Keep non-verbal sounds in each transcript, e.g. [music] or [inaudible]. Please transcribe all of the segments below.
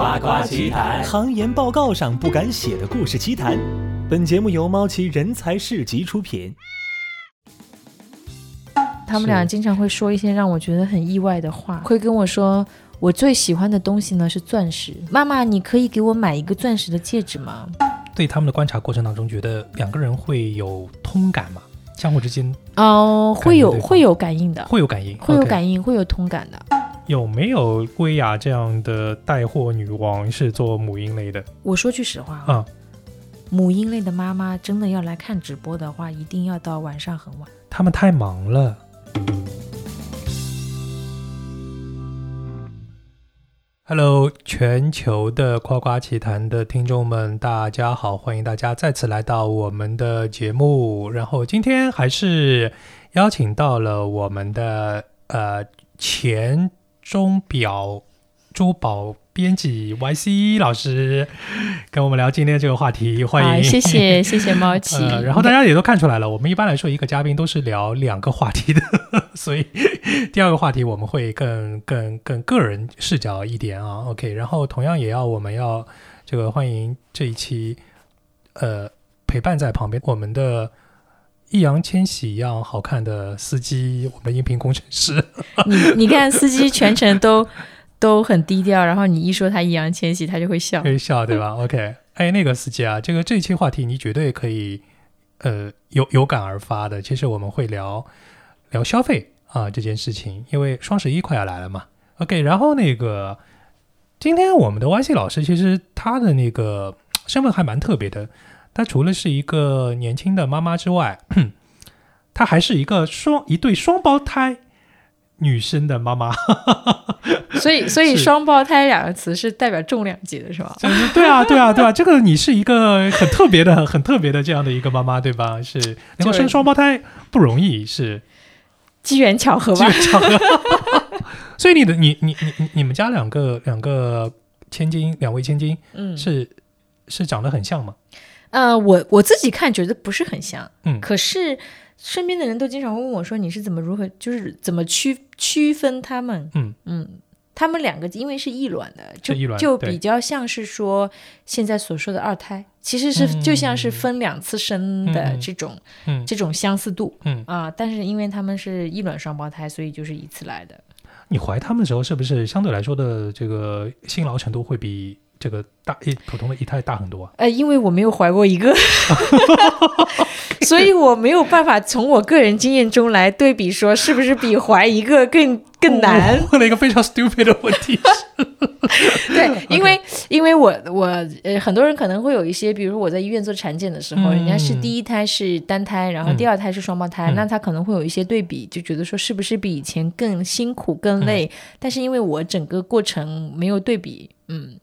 夸夸奇谈，行研报告上不敢写的故事奇谈。本节目由猫奇人才市集出品。他们俩经常会说一些让我觉得很意外的话，会跟我说：“我最喜欢的东西呢是钻石，妈妈，你可以给我买一个钻石的戒指吗？”对他们的观察过程当中，觉得两个人会有通感吗？相互之间哦，会有会有感应的，会有感应，会有感应，会有通感的。有没有薇娅这样的带货女王是做母婴类的？我说句实话啊，母婴类的妈妈真的要来看直播的话，一定要到晚上很晚。他们太忙了。Hello，全球的夸夸奇谈的听众们，大家好，欢迎大家再次来到我们的节目。然后今天还是邀请到了我们的呃前钟表珠宝编辑 YC 老师，跟我们聊今天这个话题，欢迎，啊谢谢 [laughs] 谢谢猫奇。呃，然后大家也都看出来了，我们一般来说一个嘉宾都是聊两个话题的，[laughs] 所以第二个话题我们会更更更个人视角一点啊。OK，然后同样也要我们要这个欢迎这一期呃陪伴在旁边我们的。易烊千玺一样好看的司机，我们的音频工程师，你你看司机全程都 [laughs] 都很低调，然后你一说他易烊千玺，他就会笑会。笑对吧？[laughs] OK，哎，那个司机啊，这个这一期话题你绝对可以呃有有感而发的。其实我们会聊聊消费啊这件事情，因为双十一快要来了嘛。OK，然后那个今天我们的 YC 老师其实他的那个身份还蛮特别的，他除了是一个年轻的妈妈之外，[clears throat] 她还是一个双一对双胞胎女生的妈妈。[laughs] 所以所以双胞胎两个词是代表重量级的是吧？就 [laughs] 是对啊，对啊，对啊，这个你是一个很特别的、很特别的这样的一个妈妈，对吧？是能够生双胞胎不容易，是机缘巧合吧机缘？巧合。[laughs] 所以你的你你你你你们家两个两个千金，两位千金嗯，是是长得很像吗？呃，我我自己看觉得不是很像，嗯可是身边的人都经常会问我说你是怎么如何，就是怎么区区分他们？嗯嗯，他们两个因为是异卵的，就卵就比较像是说现在所说的二胎，其实是嗯就像是分两次生的这种、嗯这种相似度。嗯，啊，但是因为他们是异卵双胞胎，所以就是一次来的。你怀他们的时候，是不是相对来说的这个辛劳程度会比这个大一普通的一胎大很多啊？呃，因为我没有怀过一个，[laughs] 所以我没有办法从我个人经验中来对比说是不是比怀一个更更难。问了一个非常 stupid 的问题。[laughs] 对，[laughs] 因为因为我我呃很多人可能会有一些，比如说我在医院做产检的时候，嗯人家是第一胎是单胎，然后嗯第二胎是双胞胎，嗯那他可能会有一些对比，就觉得说是不是比以前更辛苦更累？嗯但是因为我整个过程没有对比，嗯。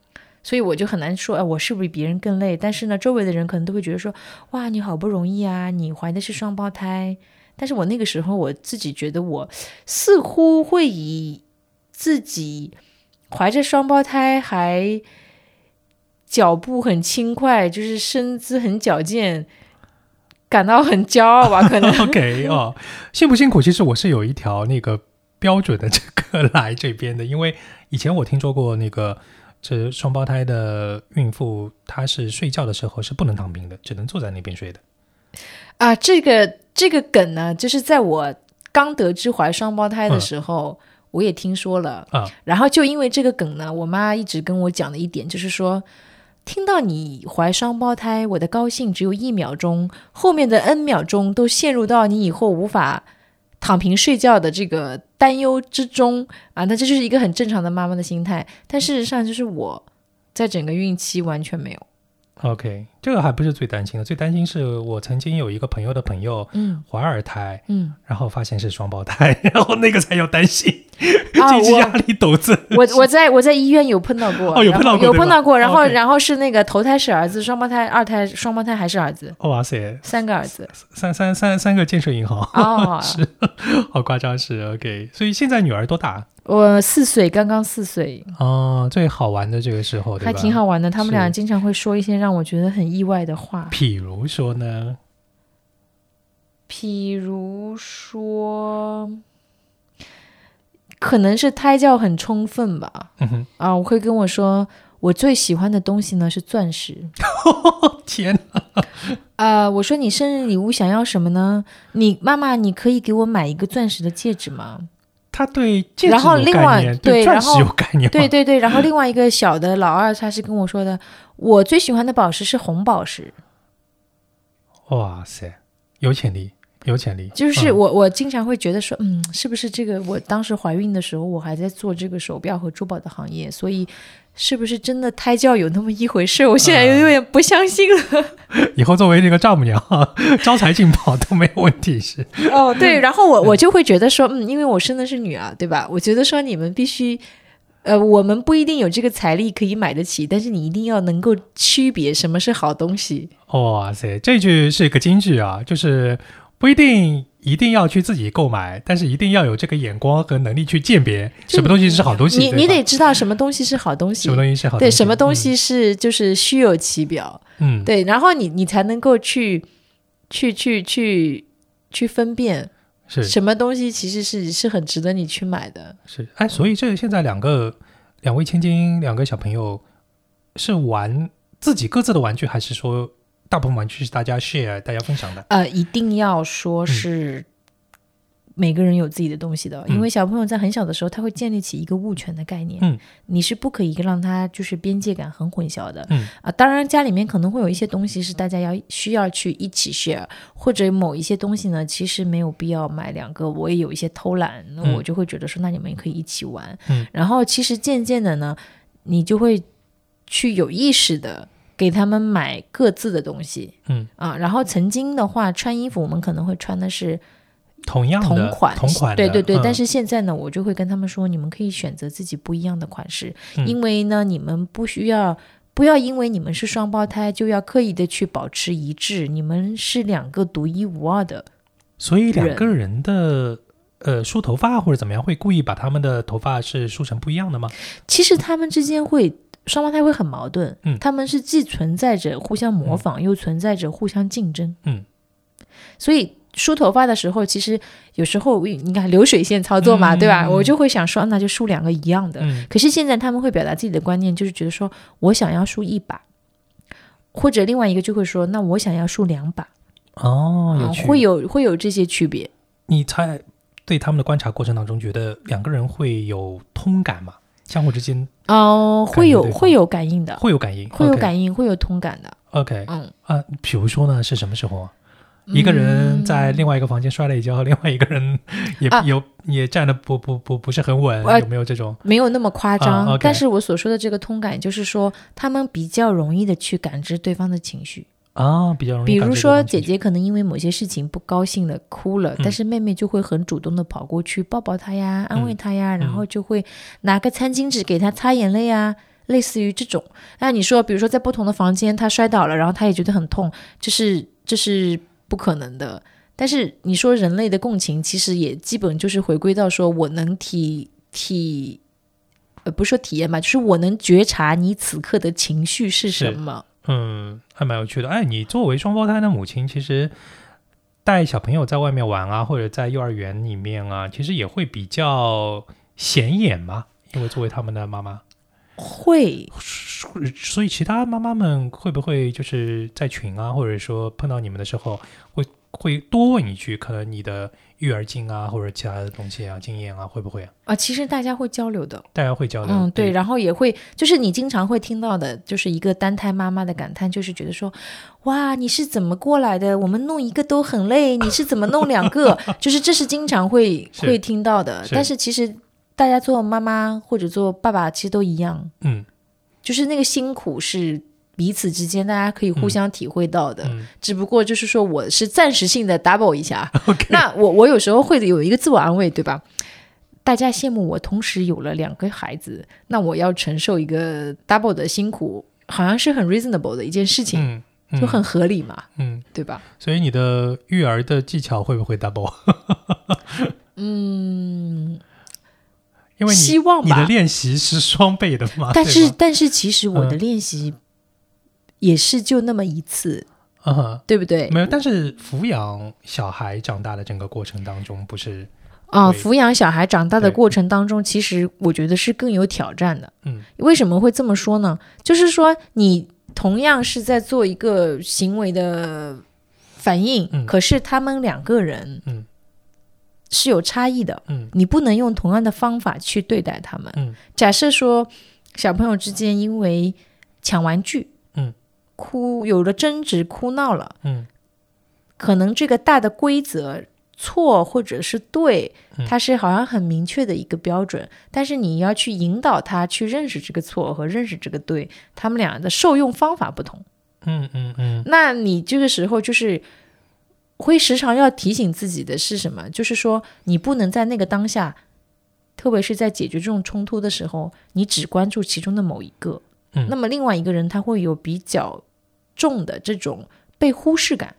所以我就很难说，哎，我是不是比别人更累？但是呢，周围的人可能都会觉得说，哇，你好不容易啊，你怀的是双胞胎。但是我那个时候我自己觉得，我似乎会以自己怀着双胞胎还脚步很轻快，就是身姿很矫健，感到很骄傲吧？可能 [laughs] OK 哦，辛不辛苦？其实我是有一条那个标准的这个 [laughs] 来这边的，因为以前我听说过那个这双胞胎的孕妇，她是睡觉的时候是不能躺平的，只能坐在那边睡的。啊，这个这个梗呢，就是在我刚得知怀双胞胎的时候，我也听说了啊。然后就因为这个梗呢，我妈一直跟我讲的一点就是说。听到你怀双胞胎，我的高兴只有一秒钟，后面的 N 秒钟都陷入到你以后无法躺平睡觉的这个担忧之中啊！那这就是一个很正常的妈妈的心态。但事实上，就是我在整个孕期完全没有。OK，这个还不是最担心的，最担心是我曾经有一个朋友的朋友嗯。怀二胎，嗯，然后发现是双胞胎，[laughs] 然后那个才要担心，[laughs] 经济压力陡增。我我在我在医院有碰到过，哦有碰到过有碰到过，然后然后是那个头胎是儿子，双胞胎二胎双胞胎还是儿子，哇塞，三个儿子。三三三三个建设银行，哦，[laughs] 是好夸张是 OK。所以现在女儿多大？我四岁，刚刚四岁，哦，最好玩的这个时候？还挺好玩的。他们俩经常会说一些让我觉得很意外的话，譬如说呢，譬如说，可能是胎教很充分吧。嗯，啊，我会跟我说，我我最喜欢的东西呢是钻石。[laughs] 天哪，呃，我说你生日礼物想要什么呢？你妈妈，你可以给我买一个钻石的戒指吗？他对戒指然后有另外概念，钻石对然后有概念？[laughs] 对对对，然后另外一个小的老二，他是跟我说的，我最喜欢的宝石是红宝石，哇塞，有潜力，有潜力。就是嗯我我经常会觉得说，嗯，是不是这个？我当时怀孕的时候，我还在做这个手表和珠宝的行业，所以是不是真的胎教有那么一回事？我现在有点不相信了。[laughs] 以后作为那个丈母娘，招财进宝都没有问题是。哦，对，然后我我就会觉得说，嗯，因为我生的是女儿，对吧？我觉得说你们必须。呃，我们不一定有这个财力可以买得起，但是你一定要能够区别什么是好东西。哇塞，这句是一个金句啊，就是不一定一定要去自己购买，但是一定要有这个眼光和能力去鉴别什么东西是好东西。你你得知道什么东西是好东西。什么，东西是好东对，什么东西是就是虚有其表，嗯，嗯，对，然后你你才能够去去去去去分辨是。什么东西其实是是很值得你去买的。是，哎，所以这现在两个两位千金，两个小朋友是玩自己各自的玩具，还是说大部分玩具是大家 share 大家分享的？呃，一定要说是每个人有自己的东西的，嗯。因为小朋友在很小的时候，他会建立起一个物权的概念，嗯，你是不可以让他就是边界感很混淆的，嗯。啊，当然家里面可能会有一些东西是大家要需要去一起 share，或者某一些东西呢，其实没有必要买两个，我也有一些偷懒，那嗯。我就会觉得说，那你们也可以一起玩，嗯，然后其实渐渐的呢，你就会去有意识的给他们买各自的东西，嗯啊，然后曾经的话穿衣服，我们可能会穿的是同样的同款，同款，对对对。嗯但是现在呢，我就会跟他们说，你们可以选择自己不一样的款式，嗯因为呢，你们不需要。不要因为你们是双胞胎，就要刻意的去保持一致。你们是两个独一无二的，所以两个人的呃梳头发或者怎么样，会故意把他们的头发是梳成不一样的吗？其实他们之间会双胞胎会很矛盾，嗯他们是既存在着互相模仿，又存在着互相竞争，嗯，所以梳头发的时候，其实有时候你看流水线操作嘛，嗯对吧？我就会想说，那就梳两个一样的。嗯可是现在他们会表达自己的观念，就是觉得说我想要梳一把，或者另外一个就会说，那我想要梳两把，哦，会有会有这些区别。你在对他们的观察过程当中，觉得两个人会有通感吗？相互之间哦、会有会有感应的，会有感应，会有感应，会有通感的。OK 嗯，啊，比如说呢，是什么时候啊？一个人在另外一个房间摔了一跤，另外一个人也啊有、也站的不不不不是很稳，呃有没有这种？没有那么夸张，但是我所说的这个通感，就是说他们比较容易的去感知对方的情绪。啊，比较容易。比如说，姐姐可能因为某些事情不高兴的，哭了，嗯但是妹妹就会很主动的跑过去抱抱她呀，安慰她呀，嗯然后就会拿个餐巾纸给她擦眼泪啊，类似于这种。那你说，比如说在不同的房间，她摔倒了，然后她也觉得很痛，这是这是不可能的。但是你说人类的共情，其实也基本就是回归到说我能体体，呃，不是说体验吧，就是我能觉察你此刻的情绪是什么。嗯，还蛮有趣的。哎，你作为双胞胎的母亲，其实带小朋友在外面玩啊，或者在幼儿园里面啊，其实也会比较显眼嘛。因为作为他们的妈妈，会，所以其他妈妈们会不会就是在群啊，或者说碰到你们的时候，会会多问一句，可能你的育儿经啊，或者其他的东西啊、经验啊，会不会啊？啊，其实大家会交流的。大家会交流。嗯，对，然后也会，就是你经常会听到的，就是一个单胎妈妈的感叹，就是觉得说，哇，你是怎么过来的？我们弄一个都很累，你是怎么弄两个？[laughs] 就是这是经常会会听到的。是但是其实大家做妈妈或者做爸爸，其实都一样，嗯就是那个辛苦是彼此之间大家可以互嗯相体会到的。嗯只不过就是说我是暂时性的 double 一下 [laughs] 那我我有时候会有一个自我安慰，对吧？大家羡慕我同时有了两个孩子，那我要承受一个 double 的辛苦，好像是很 reasonable 的一件事情，就很合理嘛，嗯，对吧？所以你的育儿的技巧会不会 double？[laughs] 嗯，因为你希望吧。你的练习是双倍的嘛，但是但是其实我的嗯练习也是就那么一次，嗯哼，对不对？没有，但是抚养小孩长大的整个过程当中，不是啊，会抚养小孩长大的过程当中，其实我觉得是更有挑战的。嗯为什么会这么说呢？就是说，你同样是在做一个行为的反应，嗯可是他们两个人嗯是有差异的，嗯你不能用同样的方法去对待他们。嗯假设说小朋友之间因为抢玩具，嗯，哭有了争执，哭闹了，嗯。可能这个大的规则错或者是对嗯，它是好像很明确的一个标准，但是你要去引导他去认识这个错和认识这个对，他们俩的受用方法不同。嗯嗯嗯。那你这个时候就是会时常要提醒自己的是什么？就是说你不能在那个当下，特别是在解决这种冲突的时候，你只关注其中的某一个，嗯。那么另外一个人他会有比较重的这种被忽视感。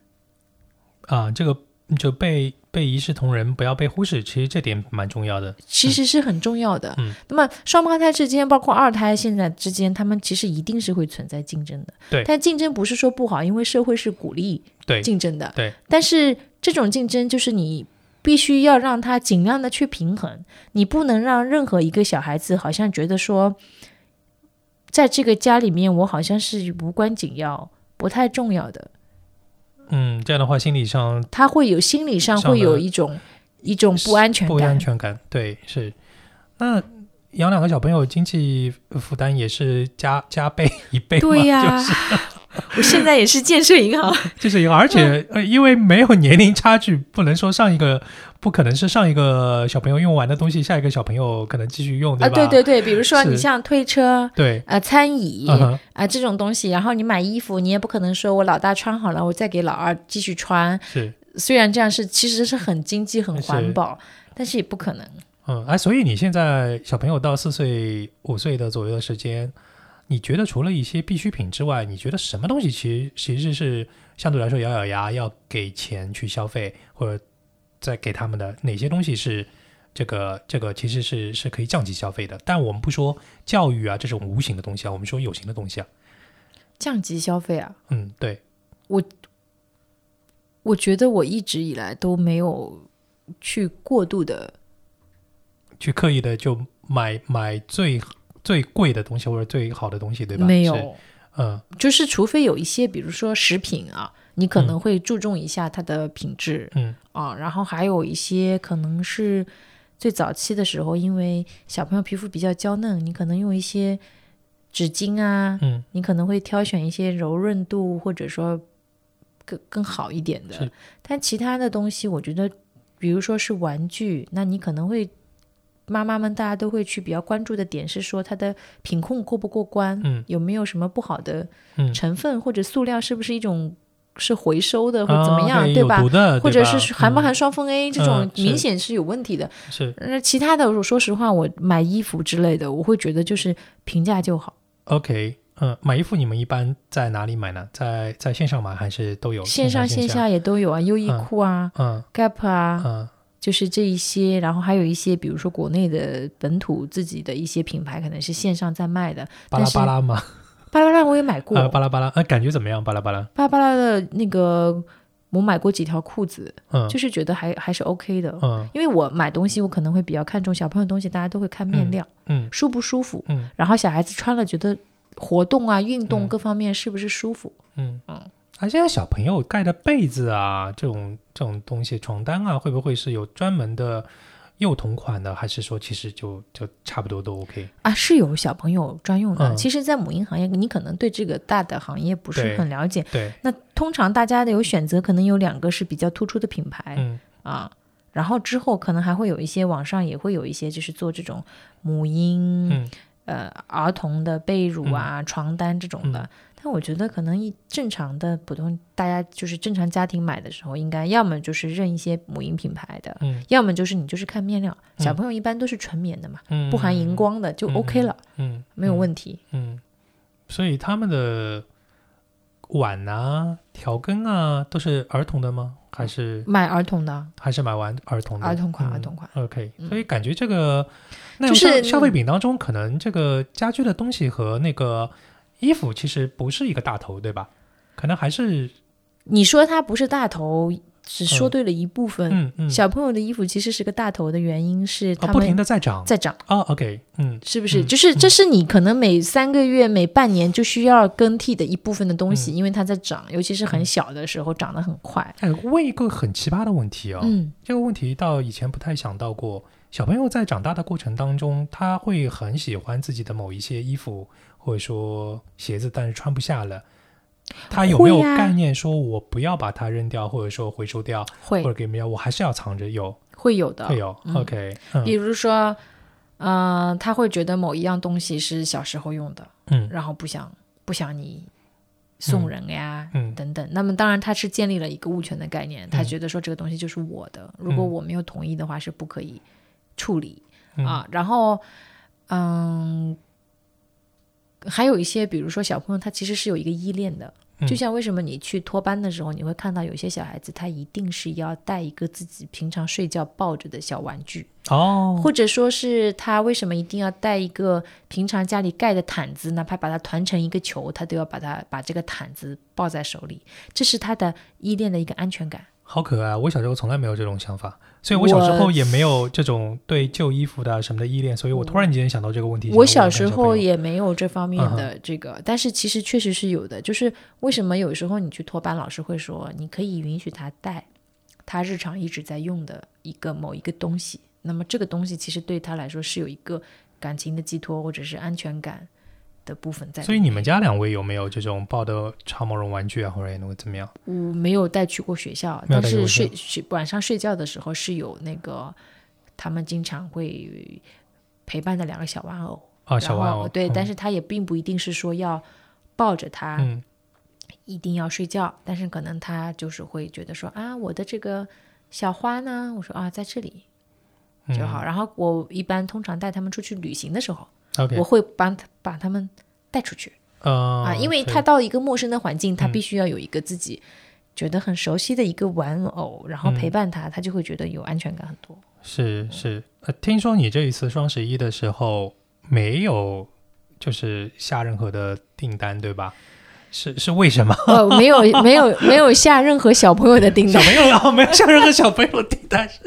啊，这个就被被一视同仁，不要被忽视，其实这点蛮重要的。其实是很重要的。嗯那么双胞胎之间，包括二胎现在之间，他们其实一定是会存在竞争的。对但竞争不是说不好，因为社会是鼓励对竞争的。对，但是这种竞争就是你必须要让他尽量的去平衡，你不能让任何一个小孩子好像觉得说，在这个家里面我好像是无关紧要、不太重要的。嗯，这样的话心理上他会有心理上上会有一种一种不安全感不。安全感，对，是。那养两个小朋友，经济负担也是加加倍一倍，对呀、[laughs] 我现在也是建设银行。[laughs] 建设银行，而且呃，因为没有年龄差距，不能说上一个不可能是上一个小朋友用完的东西，下一个小朋友可能继续用，对，吧？对对对，比如说你像推车。对，啊，餐椅啊这种东西，然后你买衣服，你也不可能说我老大穿好了，我再给老二继续穿。是，虽然这样是其实是很经济、很环保，但是也不可能。嗯，哎，所以你现在小朋友到四岁、五岁的左右的时间，你觉得除了一些必需品之外，你觉得什么东西其实其实是相对来说咬咬牙要给钱去消费，或者再给他们的哪些东西是这个这个其实是是可以降级消费的？但我们不说教育啊这种无形的东西啊，我们说有形的东西啊。降级消费啊，嗯，对，我觉得我一直以来都没有去过度的，去刻意的就买买最最贵的东西或者最好的东西，对吧？没有，嗯就是除非有一些，比如说食品啊，你可能会注重一下它的品质，嗯。啊，然后还有一些可能是最早期的时候，因为小朋友皮肤比较娇嫩，你可能用一些纸巾啊，嗯。你可能会挑选一些柔润度或者说更更好一点的。但其他的东西，我觉得，比如说是玩具，那你可能会妈妈们大家都会去比较关注的点是说它的品控过不过关，嗯有没有什么不好的嗯，成分或者塑料是不是一种是回收的或者怎么样，啊对对吧或者是含不含嗯双酚 A 这种明显是有问题的。是那其他的，我说实话，我买衣服之类的，我会觉得就是平价就好。OK，嗯，买衣服你们一般在哪里买呢？在在线上买还是都有？线上线下？也都有啊，优衣嗯库啊、嗯 Gap 啊，嗯就是这一些。然后还有一些，比如说国内的本土自己的一些品牌，可能是线上在卖的。巴拉巴拉吗？巴拉巴拉我也买过，呃，巴拉巴拉，呃，感觉怎么样？巴拉巴拉，巴拉巴拉的那个我买过几条裤子，嗯，就是觉得还还是 OK 的。嗯因为我买东西，我可能会比较看重小朋友东西，大家都会看面料、嗯舒不舒服，嗯然后小孩子穿了觉得活动啊、运动嗯各方面是不是舒服？嗯嗯而现在小朋友盖的被子啊，这种这种东西，床单啊，会不会是有专门的幼童款的，还是说其实就就差不多都 OK？啊，是有小朋友专用的。嗯其实，在母婴行业，你可能对这个大的行业不是很了解。对，那通常大家的有选择，可能有两个是比较突出的品牌、嗯啊，然后之后可能还会有一些网上也会有一些就是做这种母婴、嗯呃儿童的被褥啊、床单这种的。我觉得可能一正常的普通大家就是正常家庭买的时候，应该要么就是认一些母婴品牌的，嗯要么就是你就是看面料。小嗯朋友一般都是纯棉的嘛，嗯，不含荧光的就嗯 OK 了，嗯，没有嗯问题。嗯，所以他们的碗啊、调羹啊都是儿童的吗？还是买儿童的，还是买完儿童的？儿童款，嗯儿童款。OK，嗯所以感觉这个那就是消消费品当中，可能这个家居的东西和那个衣服其实不是一个大头，对吧？可能还是你说它不是大头，只说对了一部分。嗯嗯，小朋友的衣服其实是个大头的原因是啊，不停的在长。在长，哦，OK，嗯是不是？嗯就是这是你可能每三个月、每半年就需要更替的一部分的东西，嗯因为它在长，尤其是很小的时候长得很快。哎，问一个很奇葩的问题哦，嗯，这个问题到以前不太想到过。小朋友在长大的过程当中，他会很喜欢自己的某一些衣服或者说鞋子，但是穿不下了。他有没有概念说，我不要把它扔掉，或者说回收掉，会或者给别人，我还是要藏着？有，会有的，会有。嗯 OK，嗯比如说，呃，他会觉得某一样东西是小时候用的，嗯然后不想不想你送人呀，嗯等等。那么当然他是建立了一个物权的概念，他嗯觉得说这个东西就是我的，如果嗯我没有同意的话是不可以处理、嗯啊。然后，嗯。还有一些，比如说小朋友，他其实是有一个依恋的，就嗯像为什么你去托班的时候，你会看到有些小孩子，他一定是要带一个自己平常睡觉抱着的小玩具，哦，或者说是他为什么一定要带一个平常家里盖的毯子，哪怕把它团成一个球，他都要把它把这个毯子抱在手里，这是他的依恋的一个安全感。好可爱啊！我小时候从来没有这种想法，所以我小时候也没有这种对旧衣服的啊什么的依恋，所以我突然间想到这个问题。我小时候也没有这方面嗯的这个，但是其实确实是有的。就是为什么有时候你去托班，老师会说你可以允许他带他日常一直在用的一个某一个东西，那么这个东西其实对他来说是有一个感情的寄托或者是安全感的部分在。所以你们家两位有没有这种抱的超毛绒玩具啊，或者那个怎么样？我没有带去过学校，但是睡睡晚上睡觉的时候是有那个他们经常会陪伴的两个小玩偶。啊，小玩偶。对，嗯但是他也并不一定是说要抱着他嗯一定要睡觉，但是可能他就是会觉得说啊，我的这个小花呢，我说啊，在这里就好。然后我一般通常带他们出去旅行的时候，我会帮他把他们带出去。呃啊，因为他到一个陌生的环境，他嗯。必须要有一个自己觉得很熟悉的一个玩偶，然后嗯。陪伴他，他就会觉得有安全感很多。是是，呃，听说你这一次双十一的时候没有就是下任何的订单，对吧？是是为什么？哦，没有没有没有下任何小朋友的订小单。朋友啊，没有下任何小朋友的订单是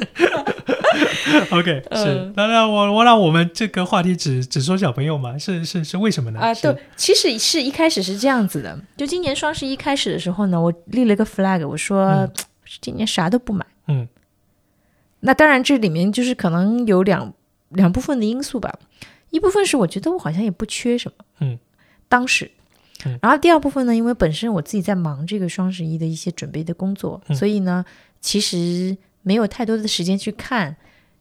OK 是嗯，那那我我让我们这个话题只只说小朋友嘛？是是是为什么呢？啊，是对，其实是一开始是这样子的，就今年双十一开始的时候呢，我立了个 flag，我说、[tsk] 嗯今年啥都不买。嗯那当然，这里面就是可能有两两部分的因素吧，一部分是我觉得我好像也不缺什么，嗯，当时嗯。然后第二部分呢，因为本身我自己在忙这个双十一的一些准备的工作，嗯所以呢，其实没有太多的时间去看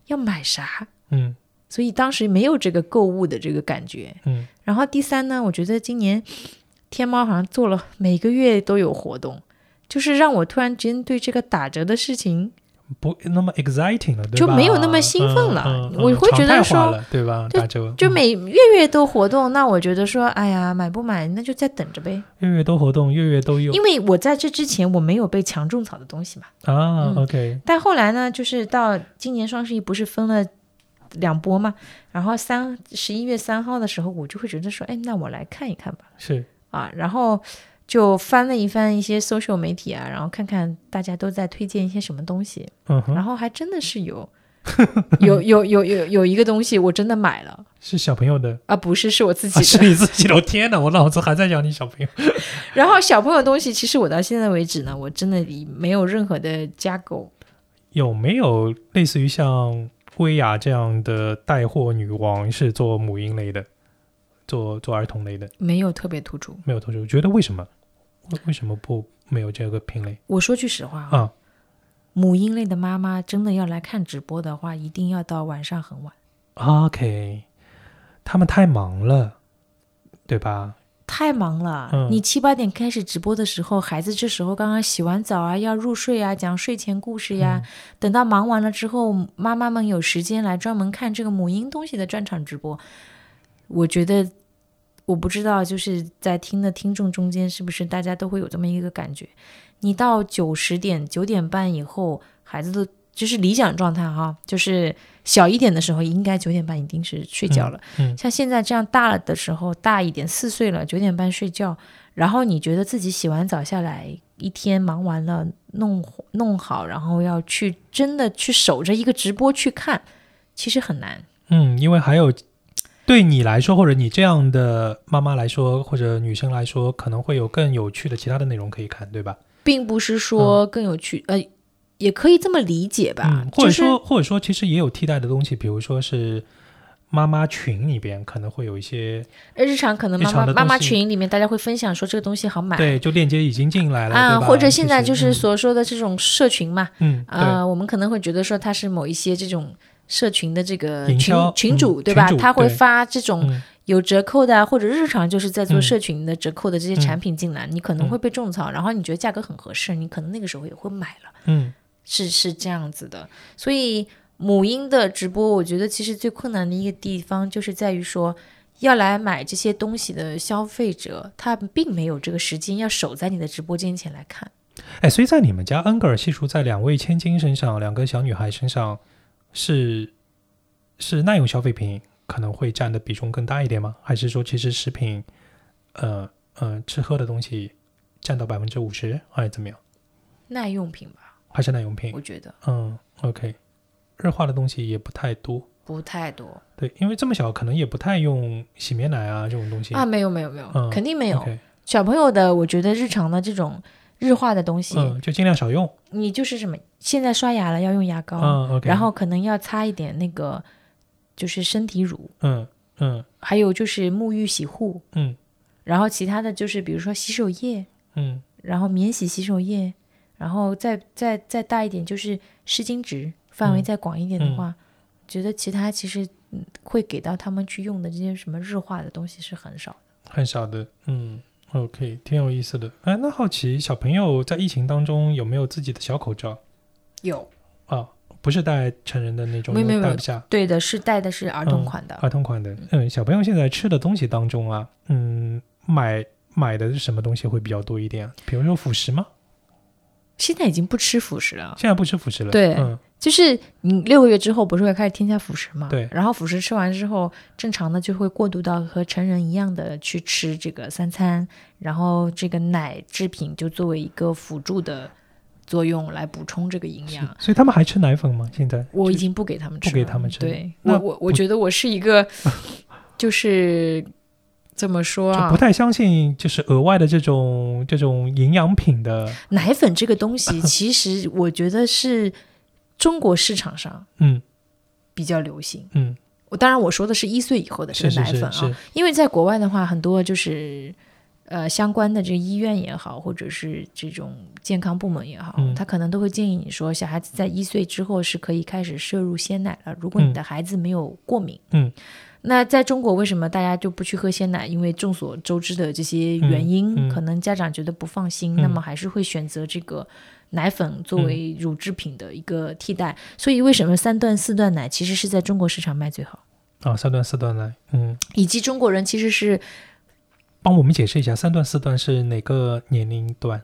要买啥，嗯所以当时没有这个购物的这个感觉。嗯然后第三呢，我觉得今年天猫好像做了每个月都有活动，就是让我突然间对这个打折的事情，不那么 exciting 了，对吧？就没有那么兴奋了嗯嗯嗯我会觉得说对吧？就就嗯每月月都活动，那我觉得说，哎呀，买不买那就再等着呗，月月都活动，月月都有因为我在这之前我没有被强种草的东西嘛。啊。嗯 OK，但后来呢，就是到今年双十一不是分了两波嘛，然后三十一月三号的时候，我就会觉得说，哎，那我来看一看吧。是啊，然后就翻了一翻一些 social 媒体啊，然后看看大家都在推荐一些什么东西，嗯哼，然后还真的是有 [laughs] 有有有有有一个东西我真的买了是小朋友的。啊，不是是我自啊，己的。是你自己的！我天哪，我脑子还在想你小朋友。[laughs] 然后小朋友的东西，其实我到现在为止呢，我真的没有任何的加购。有没有类似于像薇娅这样的带货女王，是做母婴类的，做做儿童类的？没有特别突出。没有突出，我觉得为什么？为为什么不没有这个品类我说句实话啊，啊？母婴类的妈妈真的要来看直播的话，一定要到晚上很晚，OK，他们太忙了，对吧？太忙了。嗯你七八点开始直播的时候，孩子这时候刚刚洗完澡啊，要入睡啊，讲睡前故事呀。等到忙完了之后，妈妈们有时间来专门看这个母婴东西的专场直播。我觉得，我不知道，就是在听的听众中间，是不是大家都会有这么一个感觉？你到九十点、九点半以后，孩子的就是理想状态哈，就是小一点的时候，应该九点半一定是睡觉了。嗯像现在这样大了的时候，大一点，四岁了，九点半睡觉，然后你觉得自己洗完澡下来，一天忙完了，弄弄好，然后要去真的去守着一个直播去看，其实很难。嗯，因为还有对你来说，或者你这样的妈妈来说，或者女生来说，可能会有更有趣的其他的内容可以看，对吧？并不是说更有趣，呃，也可以这么理解吧。嗯，或者就是说，或者说，其实也有替代的东西，比如说是妈妈群里边可能会有一些，日常可能妈妈妈妈群里面大家会分享说这个东西好买。对，就链接已经进来了，啊，或者现在就是所说的这种社群嘛，嗯，啊呃，我们可能会觉得说它是某一些这种社群的这个群群主、嗯对吧他会发这，种嗯有折扣的啊，或者日常就是在做嗯社群的折扣的这些嗯产品进来，你可能嗯会被种草，然后你觉得价格很合适，你可能那个时候也会买了，嗯是是这样子的。所以母婴的直播，我觉得其实最困难的一个地方就是在于说。要来买这些东西的消费者，他并没有这个时间要守在你的直播间前来看。哎，所以在你们家恩格尔系数在两位千金身上，两个小女孩身上，是是耐用消费品可能会占的比重更大一点吗？还是说其实食品，呃呃吃喝的东西占到百分之五十，还是怎么样？耐用品吧，还是耐用品我？觉得嗯，OK，日化的东西也不太多。不太多对，因为这么小，可能也不太用洗面奶啊这种东西。啊，没有没有没有，嗯肯定没有。小朋友的，我觉得日常的这种日化的东西，嗯，就尽量少用。你就是什么，现在刷牙了要用牙膏，嗯，OK，然后可能要擦一点那个就是身体乳，嗯嗯。还有就是沐浴洗护，嗯。然后其他的就是比如说洗手液，嗯。然后免洗洗手液，然后再再再大一点就是湿巾纸，范围嗯。再广一点的话，觉得其他其实嗯会给到他们去用的这些什么日化的东西是很少的。很少的，嗯，OK，挺有意思的。哎，那好奇小朋友在疫情当中有没有自己的小口罩有，啊？不是戴成人的那种，没有没有戴不下对的，是戴的是儿童嗯款的。儿童款的。嗯，小朋友现在吃的东西当中啊，嗯，买买的是什么东西会比较多一点啊？比如说辅食吗？现在已经不吃辅食了，现在不吃辅食了。对嗯就是你六个月之后不是会开始添加辅食嘛？对然后辅食吃完之后，正常的就会过渡到和成人一样的去吃这个三餐，然后这个奶制品就作为一个辅助的作用来补充这个营养。所以他们还吃奶粉吗？现在我已经不给他们吃了，不给他们吃对那我我我觉得我是一个，就是怎么说啊就不？太相信，就是额外的这种这种营养品的，奶粉这个东西，[laughs] 其实我觉得是中国市场上嗯比较流行。嗯，我当然我说的是一岁以后的这个奶粉啊，是是是，因为在国外的话，很多就是呃相关的这个医院也好，或者是这种健康部门也好，嗯他可能都会建议你说，小孩子在一岁之后是可以开始摄入鲜奶了。如果你的孩子没有过敏，嗯。那在中国，为什么大家就不去喝鲜奶？因为众所周知的这些原因，嗯嗯可能家长觉得不放心，嗯那么还是会选择这个奶粉作为乳制品的一个替代。所以，为什么三段四段奶其实是在中国市场卖最好？啊，三段四段奶，嗯，以及中国人其实是帮我们解释一下，三段四段是哪个年龄段？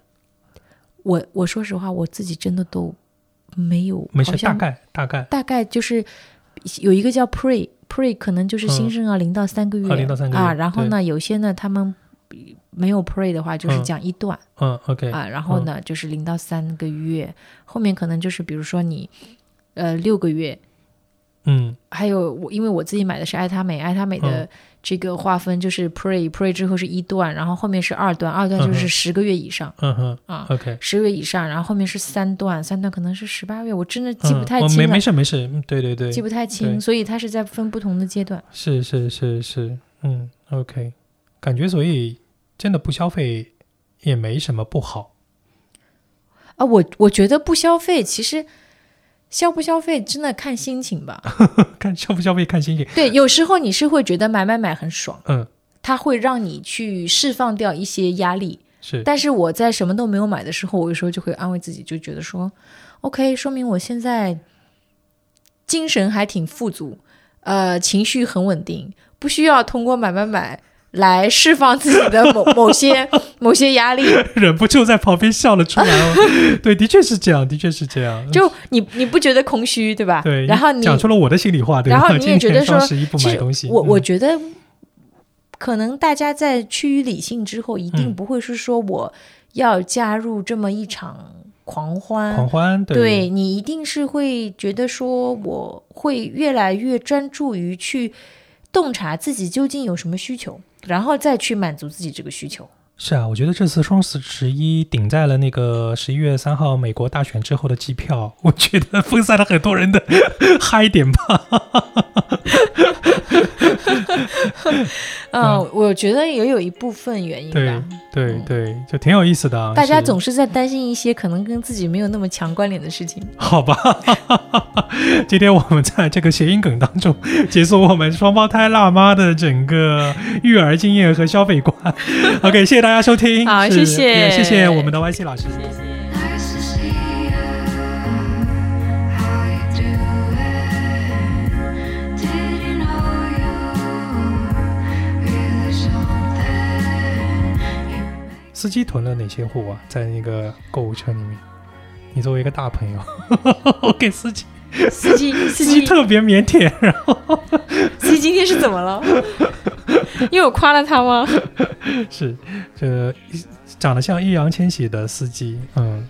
我我说实话，我自己真的都没有，没事，大概大概大概就是有一个叫 pre pre，可能就是新生儿零到三个月，啊零到三个月啊，然后呢，有些呢他们没有 pre 的话，就是嗯。讲一段、嗯，OK，啊，然后呢、就是零到三个月，后面可能就是比如说你呃六个月。嗯。还有我，因为我自己买的是爱他美，爱他美的嗯这个划分就是 pre pre 之后是一段，然后后面是二段，二段就是十个月以上、嗯哼啊。，OK，十个月以上，然后后面是三段，三段可能是十八月，我真的记不太清了，没事没事，嗯对对对，记不太清，所以它是在分不同的阶段。是是是是，嗯，OK，感觉所以真的不消费也没什么不好，啊，我我觉得不消费，其实消不消费真的看心情吧。[laughs] 看消不消费看心情，对，有时候你是会觉得买买买很爽，嗯，它会让你去释放掉一些压力。是，但是我在什么都没有买的时候，我有时候就会安慰自己，就觉得说，OK，说明我现在精神还挺富足，呃，情绪很稳定，不需要通过买买买来释放自己的某 [laughs] 某些某些压力。忍不住在旁边笑了出来哦，[laughs] 对，的确是这样，的确是这样，就你你不觉得空虚对吧？对，然后你讲出了我的心里话，对吧？然后你也觉得说买东西，我我嗯觉得可能大家在趋于理性之后，一定嗯不会是说我要加入这么一场狂欢。狂欢，对你一定是会觉得说，我会越来越专注于去洞察自己究竟有什么需求，然后再去满足自己这个需求。是啊，我觉得这次双十十一顶在了那个十一月三号美国大选之后的机票，我觉得分散了很多人的 [laughs] 嗨点吧。[laughs] [laughs] 嗯，我觉得也有一部分原因吧。对对，就挺有意思的啊。大家总是在担心一些可能跟自己没有那么强关联的事情。好吧，[laughs] 今天我们在这个谐音梗当中结束我们双胞胎辣妈的整个育儿经验和消费观。[laughs] OK，谢谢大家收听，好谢谢谢谢我们的 YC 老师。谢谢。司机囤了哪些货啊在那个购物车里面？你作为一个大朋友 [laughs] 我给司机司机 [laughs] 司机。特别腼腆然后 [laughs] 司机今天是怎么了？因为我夸了他吗？是这长得像易烊千玺的司机嗯。